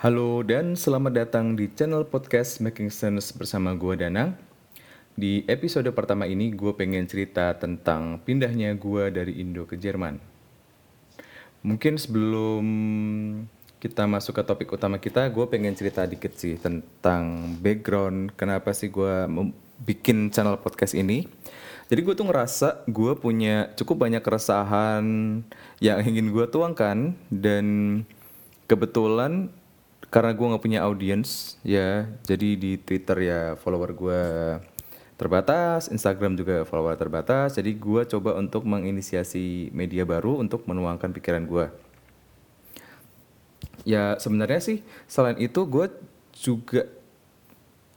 Halo dan selamat datang di channel podcast Making Sense bersama gue Danang. Di episode pertama ini gue pengen cerita tentang pindahnya gue dari Indo ke Jerman. Mungkin sebelum kita masuk ke topik utama kita, gue pengen cerita dikit sih tentang background kenapa sih gue bikin channel podcast ini. Jadi gue tuh ngerasa gue punya cukup banyak keresahan yang ingin gue tuangkan dan kebetulan karena gue nggak punya audience ya jadi di Twitter ya follower gue terbatas, Instagram juga follower terbatas. Jadi gue coba untuk menginisiasi media baru untuk menuangkan pikiran gue. Ya sebenarnya sih selain itu gue juga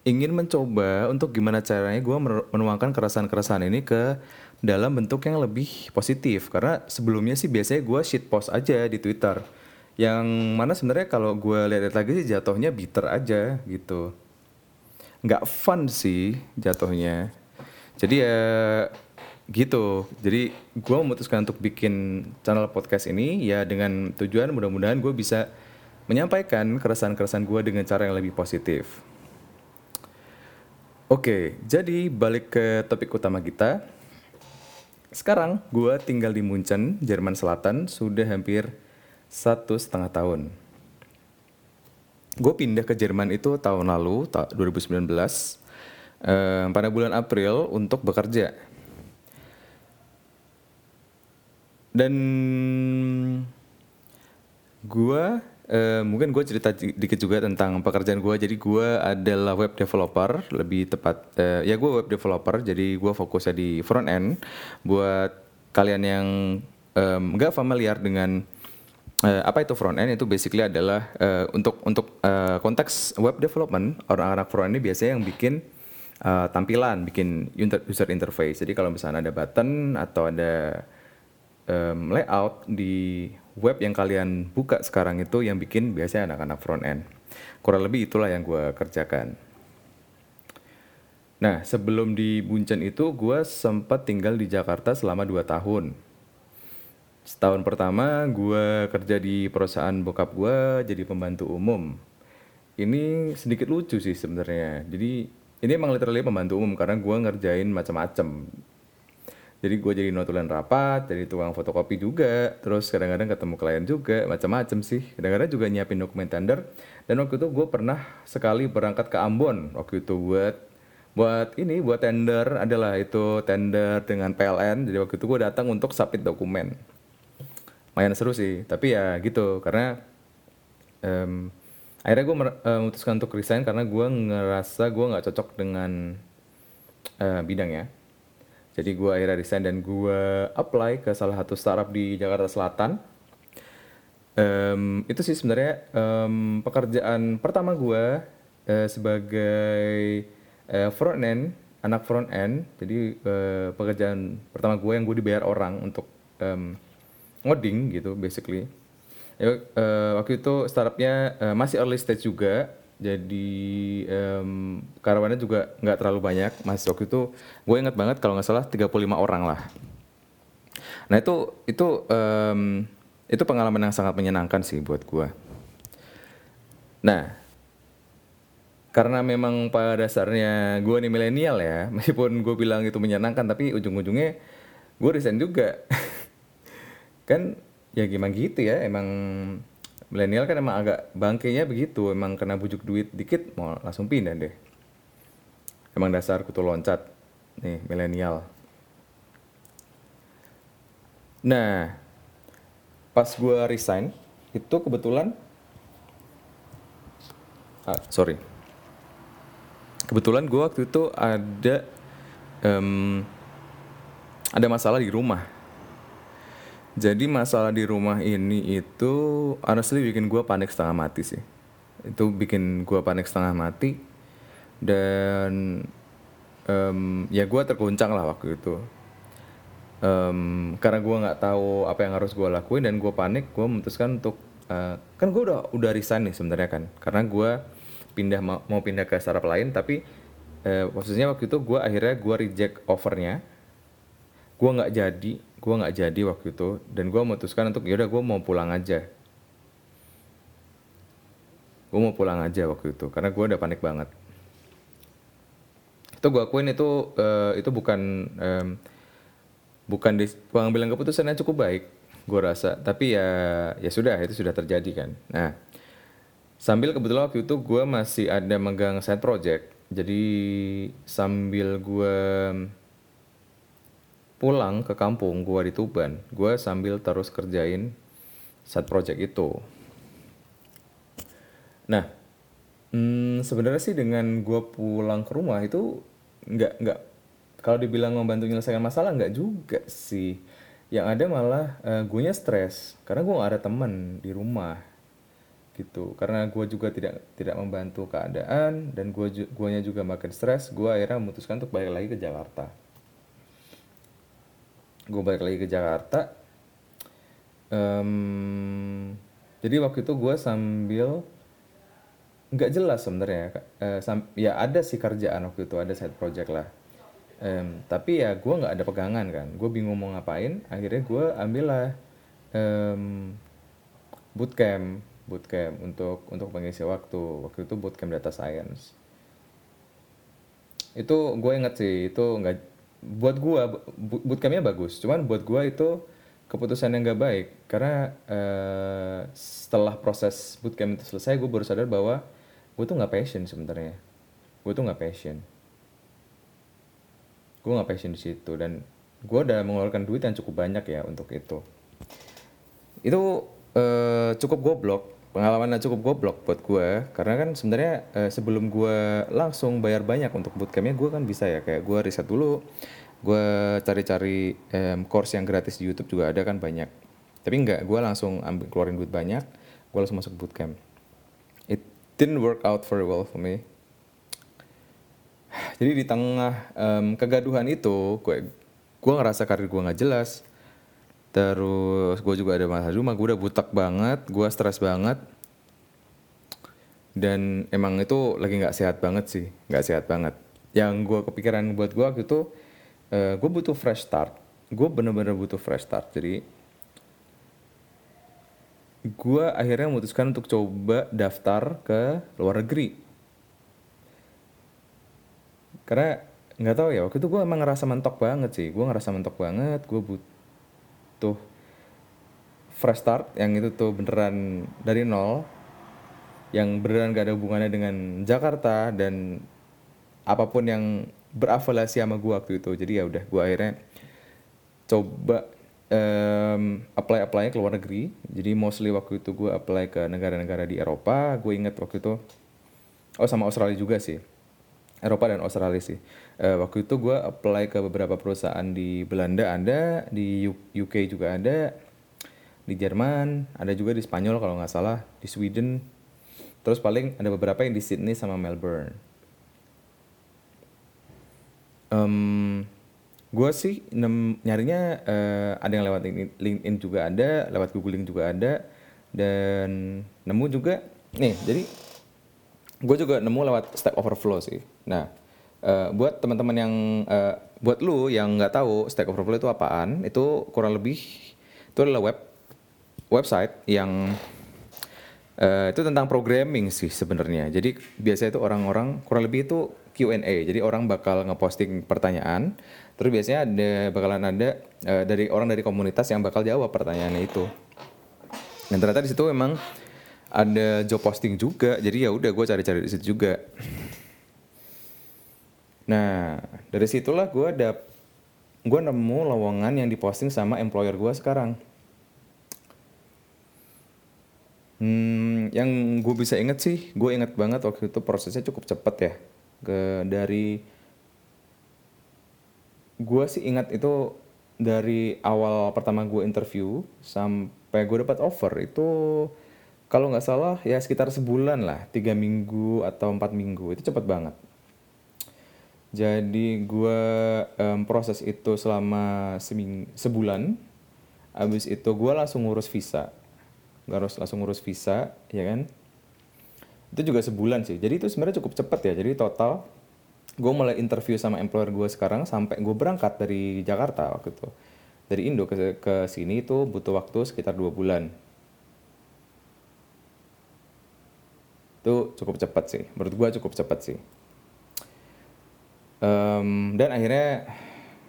ingin mencoba untuk gimana caranya gue menuangkan keresahan-keresahan ini ke dalam bentuk yang lebih positif karena sebelumnya sih biasanya gue shit post aja di Twitter yang mana sebenarnya kalau gue lihat lagi sih jatuhnya bitter aja gitu. Nggak fun sih jatuhnya. Jadi ya gitu. Jadi gue memutuskan untuk bikin channel podcast ini ya dengan tujuan mudah-mudahan gue bisa menyampaikan keresahan-keresahan gue dengan cara yang lebih positif. Oke, jadi balik ke topik utama kita. Sekarang gue tinggal di Munchen, Jerman Selatan, sudah hampir satu setengah tahun. Gue pindah ke Jerman itu tahun lalu, 2019, eh, pada bulan April untuk bekerja. Dan gue Uh, mungkin gue cerita dikit juga tentang pekerjaan gue. Jadi gue adalah web developer, lebih tepat uh, ya gue web developer. Jadi gue fokusnya di front end. Buat kalian yang nggak um, familiar dengan uh, apa itu front end itu basically adalah uh, untuk untuk uh, konteks web development orang-orang front end ini biasanya yang bikin uh, tampilan, bikin user interface. Jadi kalau misalnya ada button atau ada um, layout di web yang kalian buka sekarang itu yang bikin biasanya anak-anak front end. Kurang lebih itulah yang gue kerjakan. Nah, sebelum di Buncen itu gue sempat tinggal di Jakarta selama 2 tahun. Setahun pertama gue kerja di perusahaan bokap gue jadi pembantu umum. Ini sedikit lucu sih sebenarnya. Jadi ini emang literally pembantu umum karena gue ngerjain macam-macam jadi gue jadi notulen rapat jadi tukang fotokopi juga terus kadang-kadang ketemu klien juga macam-macam sih. Kadang-kadang juga nyiapin dokumen tender. Dan waktu itu gue pernah sekali berangkat ke Ambon waktu itu buat buat ini buat tender. Adalah itu tender dengan PLN jadi waktu itu gue datang untuk submit dokumen lumayan seru sih tapi ya gitu karena um, akhirnya gue eh, memutuskan untuk resign karena gue ngerasa gue nggak cocok dengan uh, bidangnya jadi gue akhirnya resign dan gue apply ke salah satu startup di Jakarta Selatan. Um, itu sih sebenarnya um, pekerjaan pertama gue uh, sebagai uh, front end, anak front end. Jadi uh, pekerjaan pertama gue yang gue dibayar orang untuk um, ngoding gitu basically. Ya, uh, waktu itu startupnya uh, masih early stage juga. Jadi um, karyawannya juga nggak terlalu banyak. Mas waktu itu gue inget banget kalau nggak salah 35 orang lah. Nah itu itu um, itu pengalaman yang sangat menyenangkan sih buat gue nah karena memang pada dasarnya gue nih milenial ya meskipun gue bilang itu menyenangkan tapi ujung-ujungnya gue resign juga kan ya gimana gitu ya emang milenial kan emang agak bangkainya begitu emang kena bujuk duit dikit mau langsung pindah deh. Emang dasar kutu loncat nih milenial. Nah pas gue resign itu kebetulan ah, sorry. Kebetulan gue waktu itu ada um, ada masalah di rumah jadi masalah di rumah ini itu honestly bikin gue panik setengah mati sih. Itu bikin gue panik setengah mati dan um, ya gue terguncang lah waktu itu. Um, karena gue nggak tahu apa yang harus gue lakuin dan gue panik, gue memutuskan untuk uh, kan gue udah udah resign nih sebenarnya kan, karena gue pindah mau, pindah ke startup lain tapi uh, posisinya waktu itu gue akhirnya gue reject offernya, gue nggak jadi gue nggak jadi waktu itu dan gue memutuskan untuk yaudah gue mau pulang aja. Gue mau pulang aja waktu itu karena gue udah panik banget. Itu gue akuin itu uh, itu bukan um, bukan di pengambilan keputusan yang cukup baik gue rasa. Tapi ya ya sudah itu sudah terjadi kan. Nah sambil kebetulan waktu itu gue masih ada megang side project jadi sambil gue pulang ke kampung gue di Tuban gue sambil terus kerjain side project itu. Nah hmm, sebenarnya sih dengan gue pulang ke rumah itu nggak nggak kalau dibilang membantu menyelesaikan masalah nggak juga sih. Yang ada malah uh, gue nya stres karena gue gak ada temen di rumah gitu. Karena gue juga tidak tidak membantu keadaan dan gue guanya juga makin stres gue akhirnya memutuskan untuk balik lagi ke Jakarta gue balik lagi ke Jakarta. Um, jadi waktu itu gue sambil nggak jelas sebenarnya uh, ya ada sih kerjaan waktu itu ada side project lah. Um, tapi ya gue nggak ada pegangan kan. Gue bingung mau ngapain akhirnya gue ambil lah um, bootcamp. Bootcamp untuk untuk mengisi waktu. Waktu itu bootcamp data science. Itu gue inget sih itu nggak buat gue bootcampnya bagus. Cuman buat gue itu keputusan yang nggak baik. Karena uh, setelah proses bootcamp itu selesai gue baru sadar bahwa gue tuh nggak passion sebenarnya. Gue tuh nggak passion. Gue nggak passion di situ. Dan gue udah mengeluarkan duit yang cukup banyak ya untuk itu. Itu uh, cukup goblok pengalaman yang cukup goblok buat gue karena kan sebenarnya uh, sebelum gue langsung bayar banyak untuk bootcampnya gue kan bisa ya kayak gue riset dulu gue cari-cari um, course yang gratis di YouTube juga ada kan banyak tapi enggak gue langsung ambil keluarin duit banyak gue langsung masuk bootcamp didn't work out very well for me. Jadi di tengah um, kegaduhan itu, gue gue ngerasa karir gue nggak jelas. Terus gue juga ada masalah rumah, gue udah butak banget, gue stres banget. Dan emang itu lagi nggak sehat banget sih, nggak sehat banget. Yang gue kepikiran buat gue waktu itu, uh, gue butuh fresh start. Gue bener-bener butuh fresh start. Jadi gue akhirnya memutuskan untuk coba daftar ke luar negeri karena nggak tahu ya waktu itu gue emang ngerasa mentok banget sih gue ngerasa mentok banget gue butuh fresh start yang itu tuh beneran dari nol yang beneran gak ada hubungannya dengan Jakarta dan apa pun yang berafiliasi sama gue waktu itu. Jadi ya udah gue akhirnya coba um, apply apply ke luar negeri. Jadi mostly waktu itu gue apply ke negara-negara di Eropa. Gue inget waktu itu oh sama Australia juga sih Eropa dan Australia sih. Uh, waktu itu gue apply ke beberapa perusahaan di Belanda ada di UK juga ada di Jerman ada juga di Spanyol kalau nggak salah di Sweden. Terus paling ada beberapa yang di Sydney sama Melbourne. Um, gue sih nem, nyarinya uh, ada yang lewat LinkedIn juga ada lewat googling juga ada dan nemu juga nih jadi gue juga nemu lewat Stack Overflow sih. Nah uh, buat teman-teman yang uh, buat lu yang nggak tahu Stack Overflow itu apaan itu kurang lebih itu adalah web website yang uh, itu tentang programming sih sebenarnya. Jadi biasanya itu orang-orang kurang lebih itu Q&A jadi orang bakal ngeposting pertanyaan Terus biasanya ada bakalan ada uh, dari orang dari komunitas yang bakal jawab pertanyaannya itu. Dan ternyata di situ memang ada job posting juga. Jadi ya udah gue cari-cari di situ juga. Nah dari situlah gue ada gue nemu lowongan yang diposting sama employer gue sekarang. Hmm, yang gue bisa inget sih, gue inget banget waktu itu prosesnya cukup cepet ya. Ke dari gue sih ingat itu dari awal pertama gue interview sampai gue dapat offer itu kalau nggak salah ya sekitar sebulan lah tiga minggu atau empat minggu itu cepet banget. Jadi gue um, proses itu selama seming sebulan. Abis itu gue langsung ngurus visa. Gak harus langsung ngurus visa ya kan? Itu juga sebulan sih. Jadi itu sebenarnya cukup cepet ya. Jadi total gue mulai interview sama employer gue sekarang sampai gue berangkat dari Jakarta waktu itu. Dari Indo ke ke sini itu butuh waktu sekitar dua bulan Itu cukup cepat sih, menurut gue cukup cepat sih. Um, dan akhirnya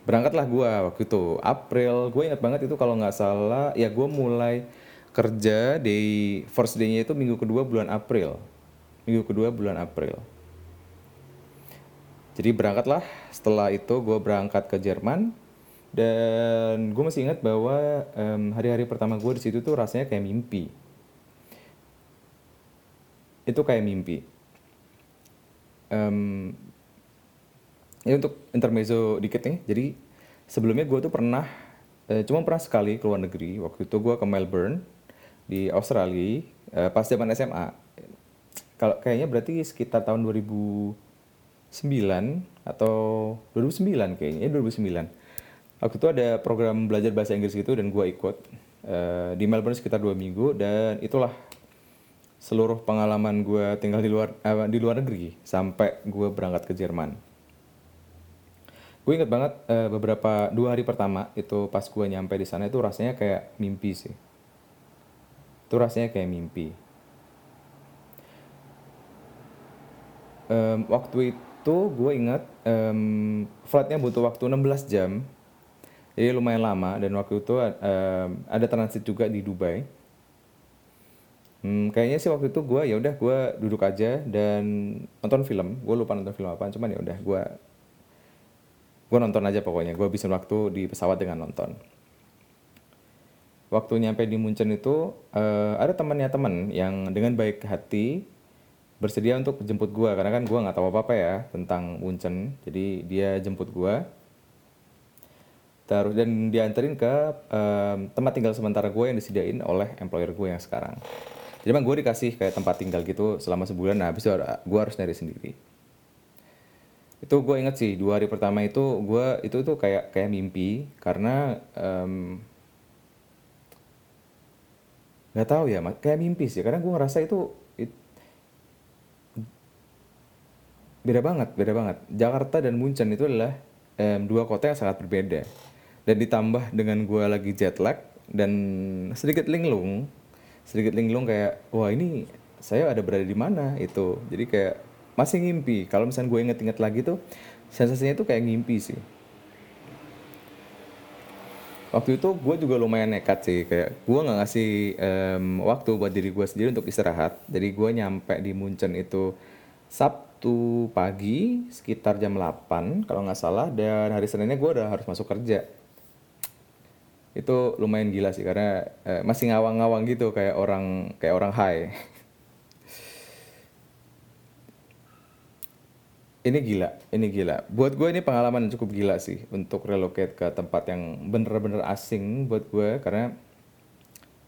berangkatlah gue waktu itu April. Gue ingat banget itu kalau nggak salah ya gue mulai kerja di first day-nya itu minggu kedua bulan April. Minggu kedua bulan April. Jadi berangkatlah. Setelah itu gue berangkat ke Jerman. Dan gue masih ingat bahwa um, hari-hari pertama gue di situ tuh rasanya kayak mimpi itu kayak mimpi. Um, ini untuk intermezzo dikit nih. Jadi sebelumnya gue tuh pernah eh, cuma pernah sekali ke luar negeri. Waktu itu gue ke Melbourne di Australia eh, pas zaman SMA kalau kayaknya berarti sekitar tahun 2009 atau 2009 kayaknya ya 2009 waktu itu ada program belajar bahasa Inggris gitu dan gue ikut eh, di Melbourne sekitar dua minggu dan itulah seluruh pengalaman gue tinggal di luar eh, di luar negeri sampai gue berangkat ke Jerman. Gue inget banget uh, beberapa dua hari pertama itu pas gue nyampe di sana itu rasanya kayak mimpi sih. Itu rasanya kayak mimpi. Um, waktu itu gue inget um, flightnya butuh waktu 16 jam. Jadi lumayan lama dan waktu itu um, ada transit juga di Dubai hmm, kayaknya sih waktu itu gue ya udah gue duduk aja dan nonton film. Gue lupa nonton film apa cuman ya udah gue gue nonton aja pokoknya. Gue habisin waktu di pesawat dengan nonton. Waktu nyampe di Munchen itu uh, ada temannya teman yang dengan baik hati bersedia untuk jemput gue karena kan gue nggak tahu apa apa ya tentang Munchen. Jadi dia jemput gue terus dan dianterin ke um, tempat tinggal sementara gue yang disediain oleh employer gue yang sekarang jadi emang gue dikasih kayak tempat tinggal gitu selama sebulan nah habis itu gue harus nyari sendiri. Itu gue inget sih dua hari pertama itu gue itu tuh kayak kayak mimpi karena nggak um, tahu ya kayak mimpi sih. Karena gue ngerasa itu it, beda banget beda banget. Jakarta dan Munchen itu adalah um, dua kota yang sangat berbeda. Dan ditambah dengan gue lagi jet lag dan sedikit linglung sedikit linglung kayak wah ini saya ada berada di mana? Itu. Jadi kayak masih ngimpi. Kalau misalnya gue inget-inget lagi tuh sensasinya tuh kayak ngimpi sih. Waktu itu gue juga lumayan nekat sih. Kayak gue nggak ngasih um, waktu buat diri gue sendiri untuk istirahat. Jadi gue nyampe di Munchen itu Sabtu pagi sekitar jam 8 kalau nggak salah. Dan hari Seninnya gue udah harus masuk kerja itu lumayan gila sih karena uh, masih ngawang-ngawang gitu kayak orang kayak orang high ini gila, ini gila. Buat gue ini pengalaman yang cukup gila sih untuk relocate ke tempat yang bener-bener asing buat gue karena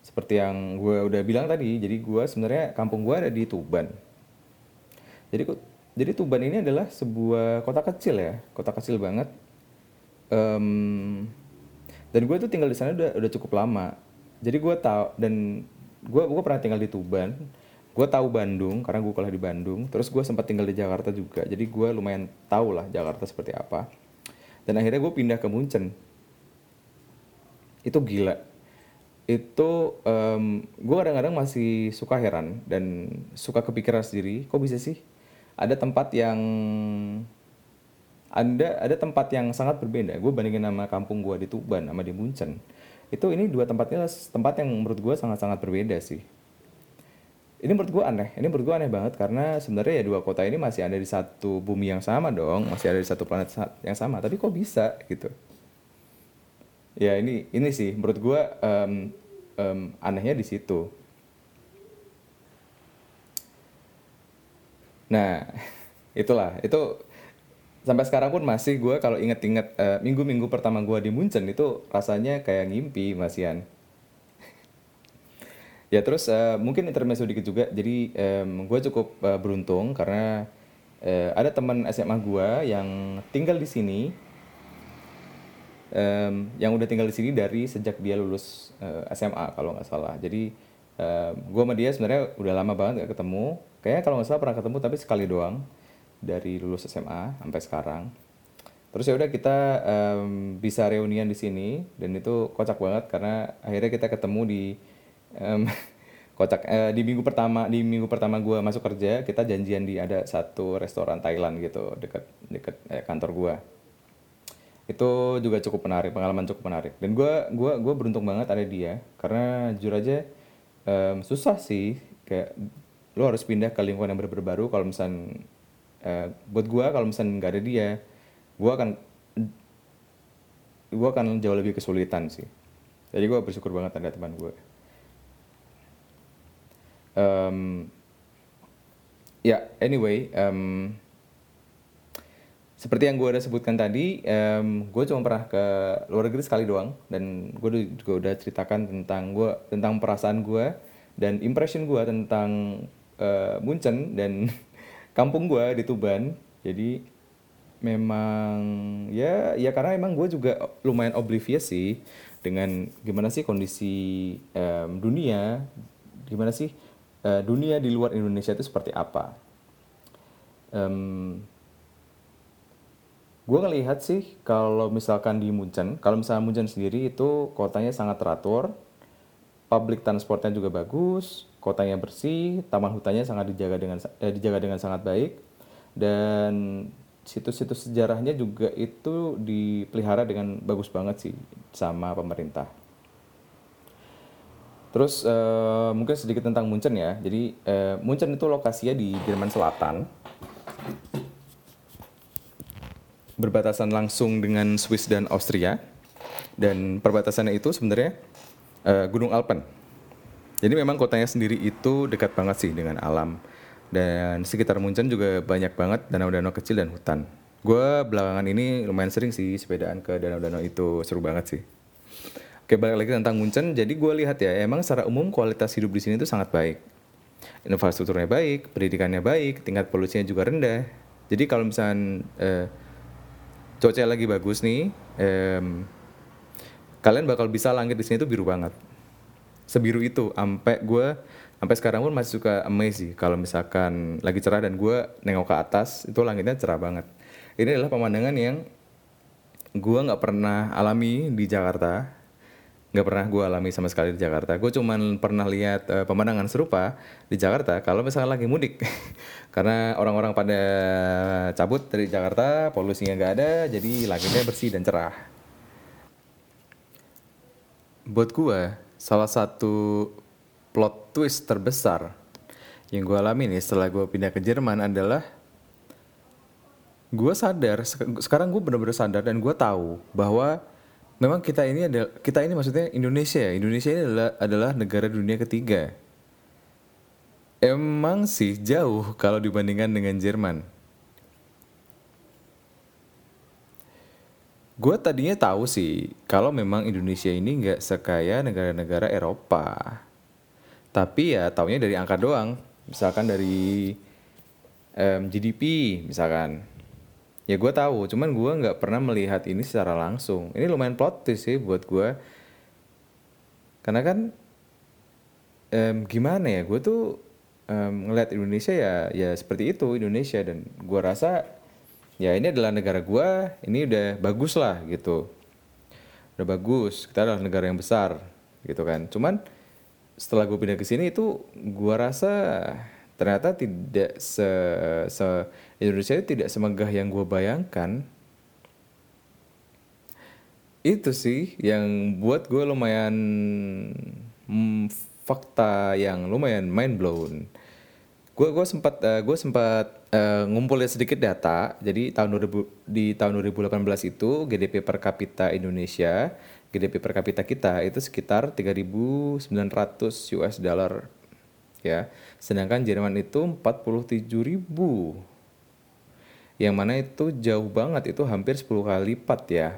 seperti yang gue udah bilang tadi, jadi gue sebenarnya kampung gue ada di Tuban. Jadi jadi Tuban ini adalah sebuah kota kecil ya, kota kecil banget. Um, dan gue tuh tinggal di sana udah udah cukup lama. Jadi gue tahu dan gue gue pernah tinggal di Tuban. Gue tahu Bandung karena gue kuliah di Bandung. Terus gue sempat tinggal di Jakarta juga. Jadi gue lumayan tahu lah Jakarta seperti apa. Dan akhirnya gue pindah ke Munchen. Itu gila. Itu um, gue kadang-kadang masih suka heran dan suka kepikiran sendiri. Kok bisa sih? Ada tempat yang ada ada tempat yang sangat berbeda. Gue bandingin sama kampung gue di Tuban sama di Munchen. Itu ini dua tempatnya tempat yang menurut gue sangat-sangat berbeda sih. Ini menurut gue aneh. Ini menurut gue aneh banget karena sebenarnya ya dua kota ini masih ada di satu bumi yang sama dong. Masih ada di satu planet yang sama. Tapi kok bisa gitu? Ya ini ini sih menurut gue um, um, anehnya di situ. Nah itulah. Itu sampai sekarang pun masih gue kalau inget-inget uh, minggu-minggu pertama gue di Munchen itu rasanya kayak ngimpi masian Ya terus uh, mungkin intermezzo dikit juga. Jadi um, gue cukup uh, beruntung karena uh, ada teman SMA gue yang tinggal di sini, um, yang udah tinggal di sini dari sejak dia lulus uh, SMA kalau nggak salah. Jadi uh, gue sama dia sebenarnya udah lama banget gak ketemu. Kayaknya kalau nggak salah pernah ketemu tapi sekali doang dari lulus SMA sampai sekarang. Terus ya udah kita um, bisa reunian di sini dan itu kocak banget karena akhirnya kita ketemu di um, kocak eh, di minggu pertama di minggu pertama gue masuk kerja kita janjian di ada satu restoran Thailand gitu deket deket eh, kantor gue itu juga cukup menarik pengalaman cukup menarik dan gue gua gua beruntung banget ada dia karena jujur aja um, susah sih kayak lo harus pindah ke lingkungan yang berbeda baru kalau misal uh, buat gue kalau misal nggak ada dia gue akan gue akan jauh lebih kesulitan sih. Jadi gue bersyukur banget ada teman gue um, ya yeah, anyway um, seperti yang gue udah sebutkan tadi, um, gue cuma pernah ke luar negeri sekali doang, dan gue juga udah ceritakan tentang gue tentang perasaan gue dan impression gue tentang uh, Munchen dan kampung gue di Tuban. Jadi memang ya ya karena emang gue juga lumayan oblivious sih dengan gimana sih kondisi um, dunia, gimana sih uh, dunia di luar Indonesia itu seperti apa. Um, gue ngelihat sih kalau misalkan di Munchen, kalau misalnya Munchen sendiri itu kotanya sangat teratur, public transportnya juga bagus, kotanya bersih, taman hutannya sangat dijaga dengan eh, dijaga dengan sangat baik, dan situs-situs sejarahnya juga itu dipelihara dengan bagus banget sih sama pemerintah. Terus uh, mungkin sedikit tentang Munchen ya. Jadi uh, Munchen itu lokasinya di Jerman Selatan berbatasan langsung dengan Swiss dan Austria dan perbatasannya itu sebenarnya uh, Gunung Alpen. Jadi memang kotanya sendiri itu dekat banget sih dengan alam dan sekitar Munchen juga banyak banget danau-danau kecil dan hutan. Gue belakangan ini lumayan sering sih sepedaan ke danau-danau itu seru banget sih. Oke balik lagi tentang Munchen, jadi gue lihat ya emang secara umum kualitas hidup di sini itu sangat baik. Infrastrukturnya baik, pendidikannya baik, tingkat polusinya juga rendah. Jadi kalau misalnya uh, cuaca lagi bagus nih, um, kalian bakal bisa langit di sini tuh biru banget. Sebiru itu, sampai gue sampai sekarang pun masih suka amazed sih kalau misalkan lagi cerah dan gue nengok ke atas itu langitnya cerah banget. Ini adalah pemandangan yang gue nggak pernah alami di Jakarta nggak pernah gue alami sama sekali di Jakarta. Gue cuman pernah lihat uh, pemandangan serupa di Jakarta kalau misalnya lagi mudik. Karena orang-orang pada cabut dari Jakarta, polusinya nggak ada, jadi langitnya bersih dan cerah. Buat gue, salah satu plot twist terbesar yang gue alami nih setelah gue pindah ke Jerman adalah gue sadar, sekarang gue bener-bener sadar dan gue tahu bahwa memang kita ini ada kita ini maksudnya Indonesia ya. Indonesia ini adalah adalah negara dunia ketiga. Emang sih jauh kalau dibandingkan dengan Jerman. Gue tadinya tahu sih kalau memang Indonesia ini nggak sekaya negara-negara Eropa. Tapi ya taunya dari angka doang. Misalkan dari um, GDP misalkan ya gue tahu cuman gue nggak pernah melihat ini secara langsung ini lumayan plot twist sih buat gue karena kan um, gimana ya gue tuh um, ngelihat Indonesia ya ya seperti itu Indonesia dan gue rasa ya ini adalah negara gue ini udah bagus lah gitu. Udah bagus kita adalah negara yang besar gitu kan. Cuman setelah gue pindah ke sini itu gue rasa ternyata tidak se, se Indonesia itu tidak semegah yang gue bayangkan. Itu sih yang buat gue lumayan hmm, fakta yang lumayan mind blown gue gue sempat uh, gue sempat uh, ngumpulin sedikit data jadi tahun 2000 di tahun 2018 itu GDP per kapita Indonesia GDP per kapita kita itu sekitar 3.900 US dollar ya. Sedangkan Jerman itu 47 ribu. Yang mana itu jauh banget, itu hampir 10 kali lipat ya.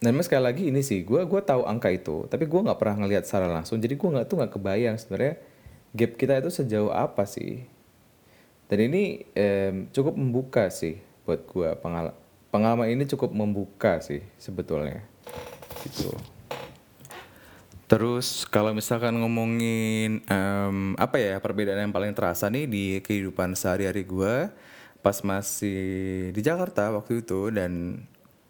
Dan mas sekali lagi ini sih, gue gua tahu angka itu, tapi gue nggak pernah ngelihat secara langsung. Jadi gue nggak tuh nggak kebayang sebenarnya gap kita itu sejauh apa sih. Dan ini eh, cukup membuka sih buat gue pengal pengalaman ini cukup membuka sih sebetulnya. Gitu. Terus kalau misalkan ngomongin um, apa ya perbedaan yang paling terasa nih di kehidupan sehari-hari gue pas masih di Jakarta waktu itu dan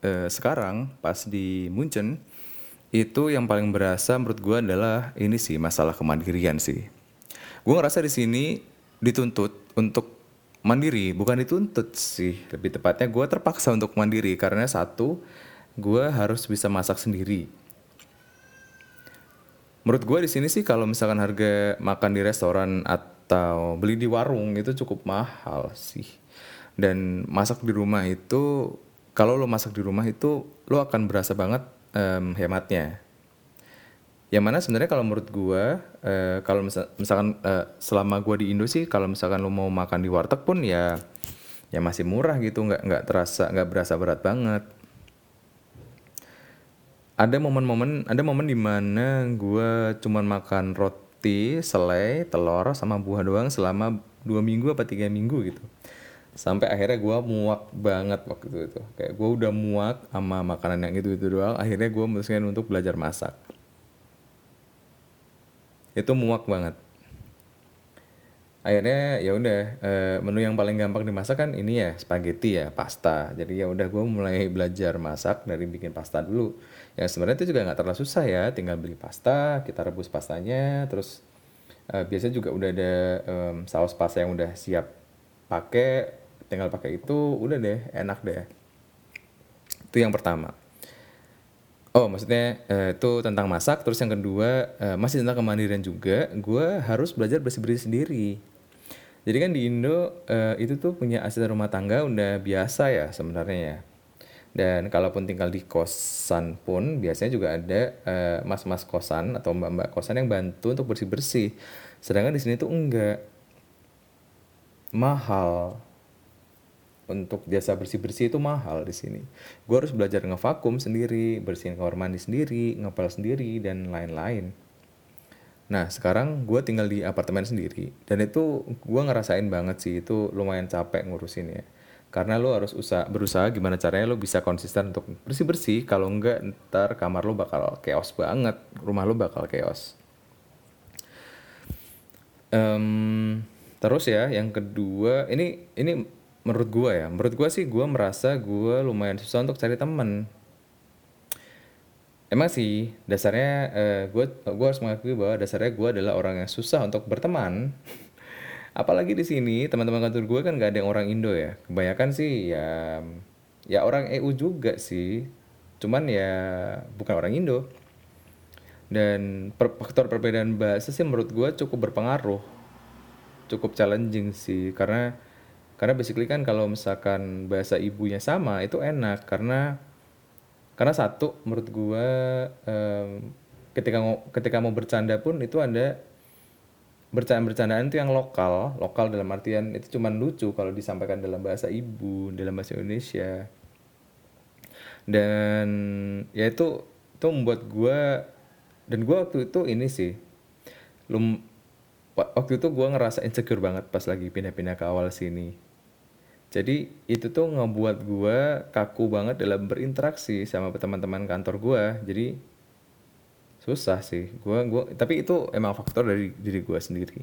uh, sekarang pas di Munchen itu yang paling berasa menurut gue adalah ini sih masalah kemandirian sih. Gue ngerasa di sini dituntut untuk mandiri, bukan dituntut sih. Lebih tepatnya gue terpaksa untuk mandiri karena satu, gue harus bisa masak sendiri. Menurut gue di sini sih kalau misalkan harga makan di restoran atau beli di warung itu cukup mahal sih. Dan masak di rumah itu kalau lo masak di rumah itu lo akan berasa banget um, hematnya. Yang mana sebenarnya kalau menurut gue, uh, kalau misal, misalkan uh, selama gue di Indo sih, kalau misalkan lo mau makan di warteg pun ya, ya masih murah gitu, nggak nggak terasa, nggak berasa berat banget. Ada momen-momen, ada momen di mana gue cuman makan roti, selai, telur, sama buah doang selama dua minggu apa tiga minggu gitu sampai akhirnya gue muak banget waktu itu, itu. kayak gue udah muak sama makanan yang itu itu doang akhirnya gue memutuskan untuk belajar masak itu muak banget. Akhirnya ya udah uh, menu yang paling gampang dimasak kan ini ya spaghetti ya pasta. Jadi ya udah gue mulai belajar masak dari bikin pasta dulu. Yang sebenarnya itu juga nggak terlalu susah ya tinggal beli pasta kita rebus pastanya terus uh, biasanya juga udah ada um, saus pasta yang udah siap pakai tinggal pakai itu udah deh enak deh. Itu yang pertama oh maksudnya eh, itu tentang masak terus yang kedua eh, masih tentang kemandirian juga gue harus belajar bersih bersih sendiri. Jadi kan di Indo eh, itu tuh punya asisten rumah tangga udah biasa ya sebenarnya ya. Dan kalaupun tinggal di kosan pun biasanya juga ada eh, mas-mas kosan atau mbak-mbak kosan yang bantu untuk bersih-bersih. Sedangkan di sini tuh enggak. Mahal untuk jasa bersih-bersih itu mahal di sini. Gue harus belajar ngevakum sendiri, bersihin kamar mandi sendiri, ngepel sendiri, dan lain-lain. Nah, sekarang gue tinggal di apartemen sendiri, dan itu gue ngerasain banget sih, itu lumayan capek ngurusin ya. Karena lo harus usaha, berusaha gimana caranya lo bisa konsisten untuk bersih-bersih, kalau enggak ntar kamar lo bakal chaos banget, rumah lo bakal chaos. Um, terus ya, yang kedua, ini ini menurut gue ya menurut gue sih gue merasa gue lumayan susah untuk cari temen. Emang sih dasarnya uh, gue gue harus mengakui bahwa dasarnya gue adalah orang yang susah untuk berteman. Apalagi di sini teman-teman kantor gue kan gak ada yang orang Indo ya. Kebanyakan sih ya ya orang EU juga sih. Cuman ya bukan orang Indo. Dan per faktor perbedaan bahasa sih menurut gue cukup berpengaruh. Cukup challenging sih karena karena basically kan kalau misalkan bahasa ibunya sama itu enak. Karena karena satu menurut gua um, ketika ketika mau bercanda pun itu ada bercandaan-bercandaan itu yang lokal. Lokal dalam artian itu cuma lucu kalau disampaikan dalam bahasa ibu dalam bahasa Indonesia. Dan ya itu itu membuat gua dan gua waktu itu ini sih lum waktu itu gua ngerasa insecure banget pas lagi pindah-pindah ke awal sini jadi itu tuh ngebuat gue kaku banget dalam berinteraksi sama teman-teman kantor gue. Jadi susah sih. Gua gua tapi itu emang faktor dari diri gue sendiri.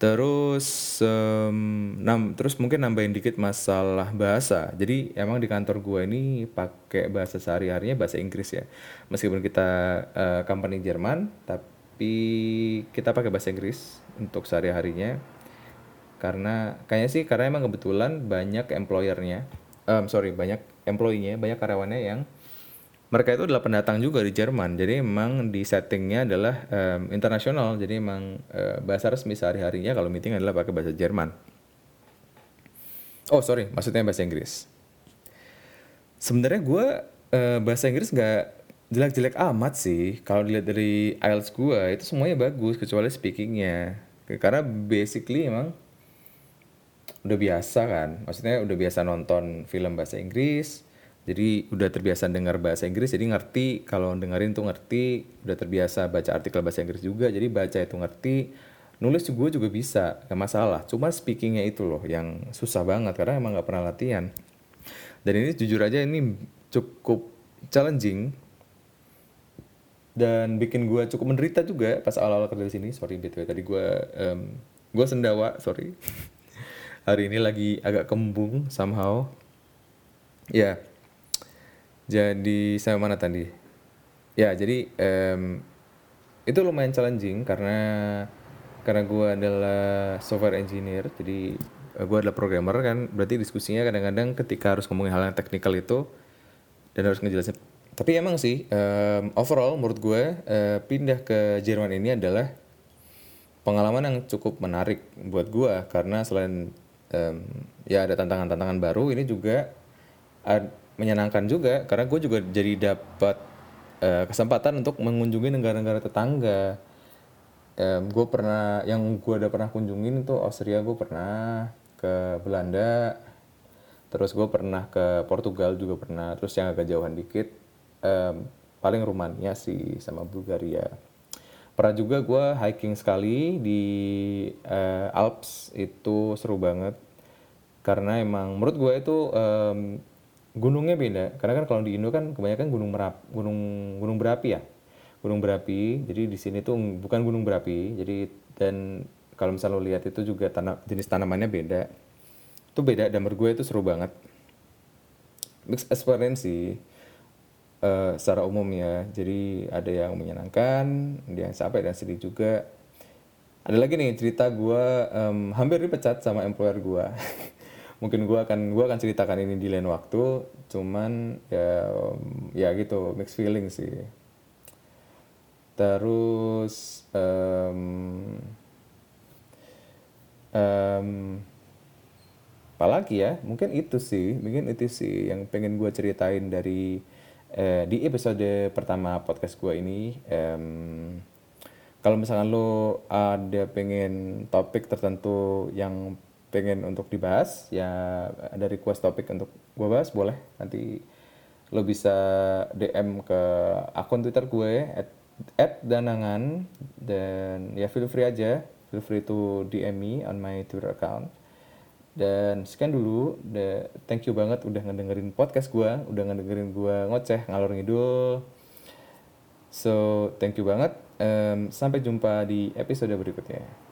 Terus um, nam, terus mungkin nambahin dikit masalah bahasa. Jadi emang di kantor gue ini pakai bahasa sehari-harinya bahasa Inggris ya. Meskipun kita uh, company Jerman, tapi kita pakai bahasa Inggris untuk sehari-harinya karena kayaknya sih karena emang kebetulan banyak employernya um, sorry banyak employee-nya banyak karyawannya yang mereka itu adalah pendatang juga di Jerman. Jadi emang di settingnya adalah um, internasional. Jadi emang uh, bahasa resmi sehari harinya kalau meeting adalah pakai bahasa Jerman. Oh sorry maksudnya bahasa Inggris. Sebenarnya gue uh, bahasa Inggris nggak jelek-jelek amat sih. Kalau dilihat dari IELTS gue itu semuanya bagus kecuali speakingnya. Karena basically emang udah biasa kan. Maksudnya udah biasa nonton film bahasa Inggris. Jadi udah terbiasa dengar bahasa Inggris jadi ngerti. Kalau dengerin tuh ngerti. Udah terbiasa baca artikel bahasa Inggris juga jadi baca itu ngerti. Nulis gue juga bisa gak masalah. Cuma speakingnya itu loh yang susah banget karena emang gak pernah latihan. Dan ini jujur aja ini cukup challenging. Dan bikin gue cukup menderita juga pas awal-awal kerja di sini. Sorry btw tadi gue um, gue sendawa sorry hari ini lagi agak kembung somehow. Ya. Jadi saya mana tadi? Ya jadi em, itu lumayan challenging karena karena gue adalah software engineer jadi gue adalah programmer kan. Berarti diskusinya kadang-kadang ketika harus ngomongin hal yang teknikal itu dan harus ngejelasin. Tapi emang sih em, overall menurut gue eh, pindah ke Jerman ini adalah pengalaman yang cukup menarik buat gue karena selain em, ya ada tantangan-tantangan baru. Ini juga ad- menyenangkan juga karena gue juga jadi dapat eh, kesempatan untuk mengunjungi negara-negara tetangga. Gue pernah yang gue udah pernah kunjungin itu Austria gue pernah ke Belanda terus gue pernah ke Portugal juga pernah terus yang agak jauhan dikit em, paling Rumania sih sama Bulgaria pernah juga gue hiking sekali di eh, Alps. Itu seru banget. Karena emang menurut gue itu em, gunungnya beda. Karena kan kalau di Indo kan kebanyakan gunung merap gunung gunung berapi ya. Gunung berapi. Jadi di sini tuh bukan gunung berapi. Jadi dan kalau misalnya lo lihat itu juga tanah jenis tanamannya beda. Itu beda dan menurut gue itu seru banget. Mixed experience sih eh, secara umum ya. Jadi ada yang menyenangkan ada yang capek dan sedih juga. Ada lagi nih cerita gue em, hampir dipecat sama employer gue mungkin gue akan gua akan ceritakan ini di lain waktu. Cuman ya ya gitu mixed feeling sih. Terus em, em, apalagi ya? Mungkin itu sih mungkin itu sih yang pengen gue ceritain dari eh, di episode pertama podcast gue ini kalau misalkan lo ada pengen topik tertentu yang pengen untuk dibahas ya ada request topik untuk gue bahas boleh. Nanti lo bisa DM ke akun Twitter gue at, at danangan. Dan ya feel free aja feel free to DM me on my Twitter account dan sekian dulu. The- thank you banget udah ngedengerin podcast gue udah ngedengerin gue ngoceh ngalor ngidul. So thank you banget. Em, sampai jumpa di episode berikutnya